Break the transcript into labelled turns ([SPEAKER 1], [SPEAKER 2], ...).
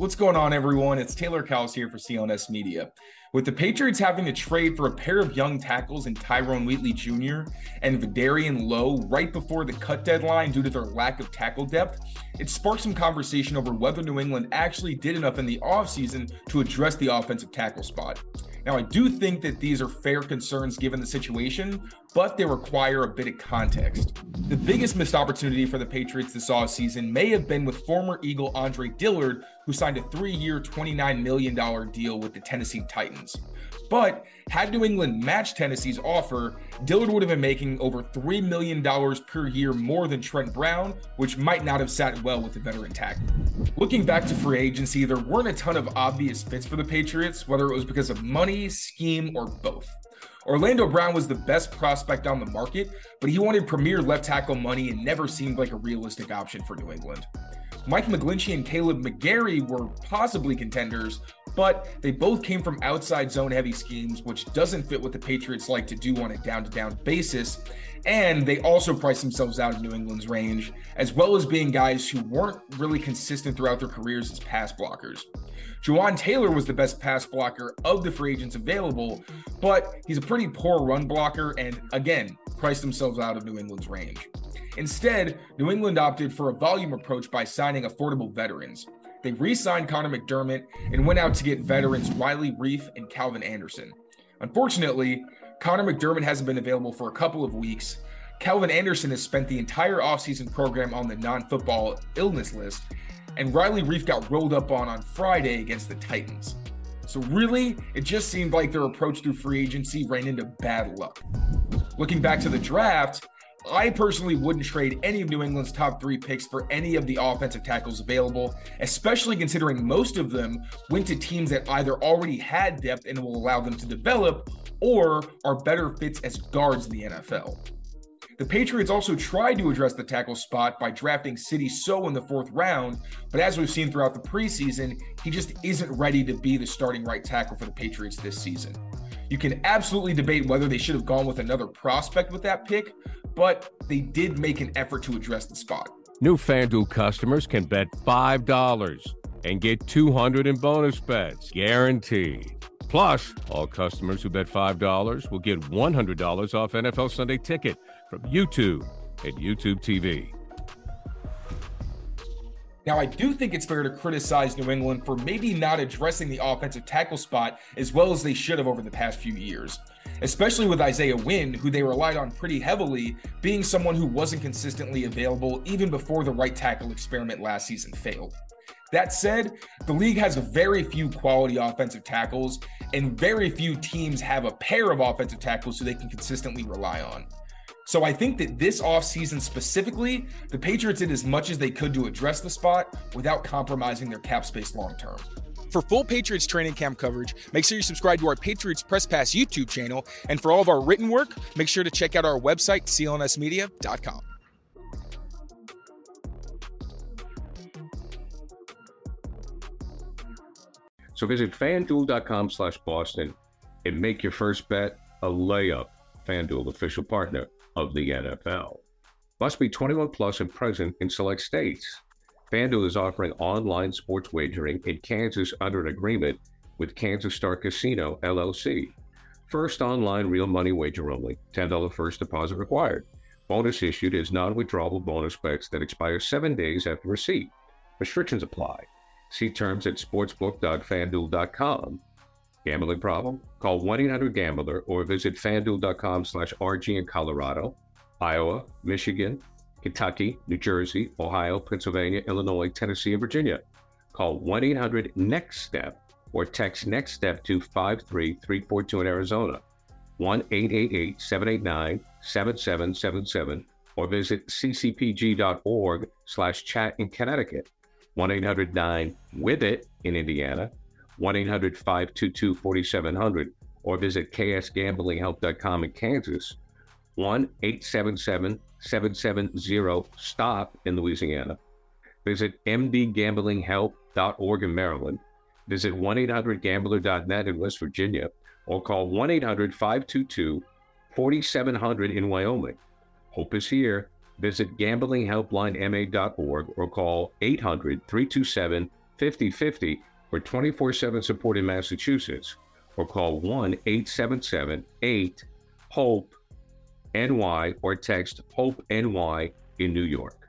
[SPEAKER 1] What's going on, everyone? It's Taylor Kyles here for CLNS Media. With the Patriots having to trade for a pair of young tackles in Tyrone Wheatley Jr. and Vederian Lowe right before the cut deadline due to their lack of tackle depth, it sparked some conversation over whether New England actually did enough in the offseason to address the offensive tackle spot. Now, I do think that these are fair concerns given the situation, but they require a bit of context. The biggest missed opportunity for the Patriots this offseason may have been with former Eagle Andre Dillard, who signed a three year, $29 million deal with the Tennessee Titans. But had New England matched Tennessee's offer, Dillard would have been making over $3 million per year more than Trent Brown, which might not have sat well with the veteran tackle. Looking back to free agency, there weren't a ton of obvious fits for the Patriots, whether it was because of money, scheme, or both. Orlando Brown was the best prospect on the market, but he wanted premier left tackle money and never seemed like a realistic option for New England. Mike McGlinchey and Kaleb McGary were possibly contenders, but they both came from outside zone heavy schemes, which doesn't fit what the Patriots like to do on a down to down basis. And they also priced themselves out of New England's range, as well as being guys who weren't really consistent throughout their careers as pass blockers. Jawaan Taylor was the best pass blocker of the free agents available, but he's a pretty poor run blocker and, again, priced themselves out of New England's range. Instead, New England opted for a volume approach by signing affordable veterans. They re signed Conor McDermott and went out to get veterans Riley Reiff and Calvin Anderson. Unfortunately, Conor McDermott hasn't been available for a couple of weeks. Calvin Anderson has spent the entire offseason program on the non football illness list, and Riley Reiff got rolled up on on Friday against the Titans. So, really, it just seemed like their approach through free agency ran into bad luck. Looking back to the draft, I personally wouldn't trade any of New England's top three picks for any of the offensive tackles available, especially considering most of them went to teams that either already had depth and will allow them to develop or are better fits as guards in the NFL. The Patriots also tried to address the tackle spot by drafting Sidy Sow in the fourth round, but as we've seen throughout the preseason, he just isn't ready to be the starting right tackle for the Patriots this season. You can absolutely debate whether they should have gone with another prospect with that pick, but they did make an effort to address the spot.
[SPEAKER 2] New FanDuel customers can bet $5 and get 200 in bonus bets, guaranteed. Plus, all customers who bet $5 will get $100 off NFL Sunday Ticket from YouTube and YouTube TV.
[SPEAKER 1] Now, I do think it's fair to criticize New England for maybe not addressing the offensive tackle spot as well as they should have over the past few years, especially with Isaiah Wynn, who they relied on pretty heavily, being someone who wasn't consistently available even before the right tackle experiment last season failed. That said, the league has very few quality offensive tackles, and very few teams have a pair of offensive tackles who they can consistently rely on. So I think that this offseason specifically, the Patriots did as much as they could to address the spot without compromising their cap space long term.
[SPEAKER 3] For full Patriots training camp coverage, make sure you subscribe to our Patriots Press Pass YouTube channel. And for all of our written work, make sure to check out our website, clnsmedia.com.
[SPEAKER 2] So visit fanduel.com slash Boston and make your first bet a layup. FanDuel, official partner of the NFL. Must be 21 plus and present in select states. FanDuel is offering online sports wagering in Kansas under an agreement with Kansas Star Casino LLC. First online real money wager only. $10 first deposit required. Bonus issued is non withdrawable bonus bets that expire seven days after receipt. Restrictions apply. See terms at sportsbook.fanduel.com. Gambling problem? Call 1-800-GAMBLER or visit fanduel.com slash RG in Colorado, Iowa, Michigan, Kentucky, New Jersey, Ohio, Pennsylvania, Illinois, Tennessee, and Virginia. Call 1-800-NEXT-STEP or text NEXT STEP to 53342 in Arizona, 1-888-789-7777 or visit ccpg.org slash chat in Connecticut, 1-800-9-WITH-IT in Indiana, 1 800 522 4700 or visit ksgamblinghelp.com in Kansas, 1 877 770 STOP in Louisiana. Visit mdgamblinghelp.org in Maryland. Visit 1 800 gambler.net in West Virginia or call 1 800 522 4700 in Wyoming. Hope is here. Visit gamblinghelplinema.org or call 800 327 5050 for 24 7 support in Massachusetts or call 1 877 8 HOPE NY or text HOPE NY in New York.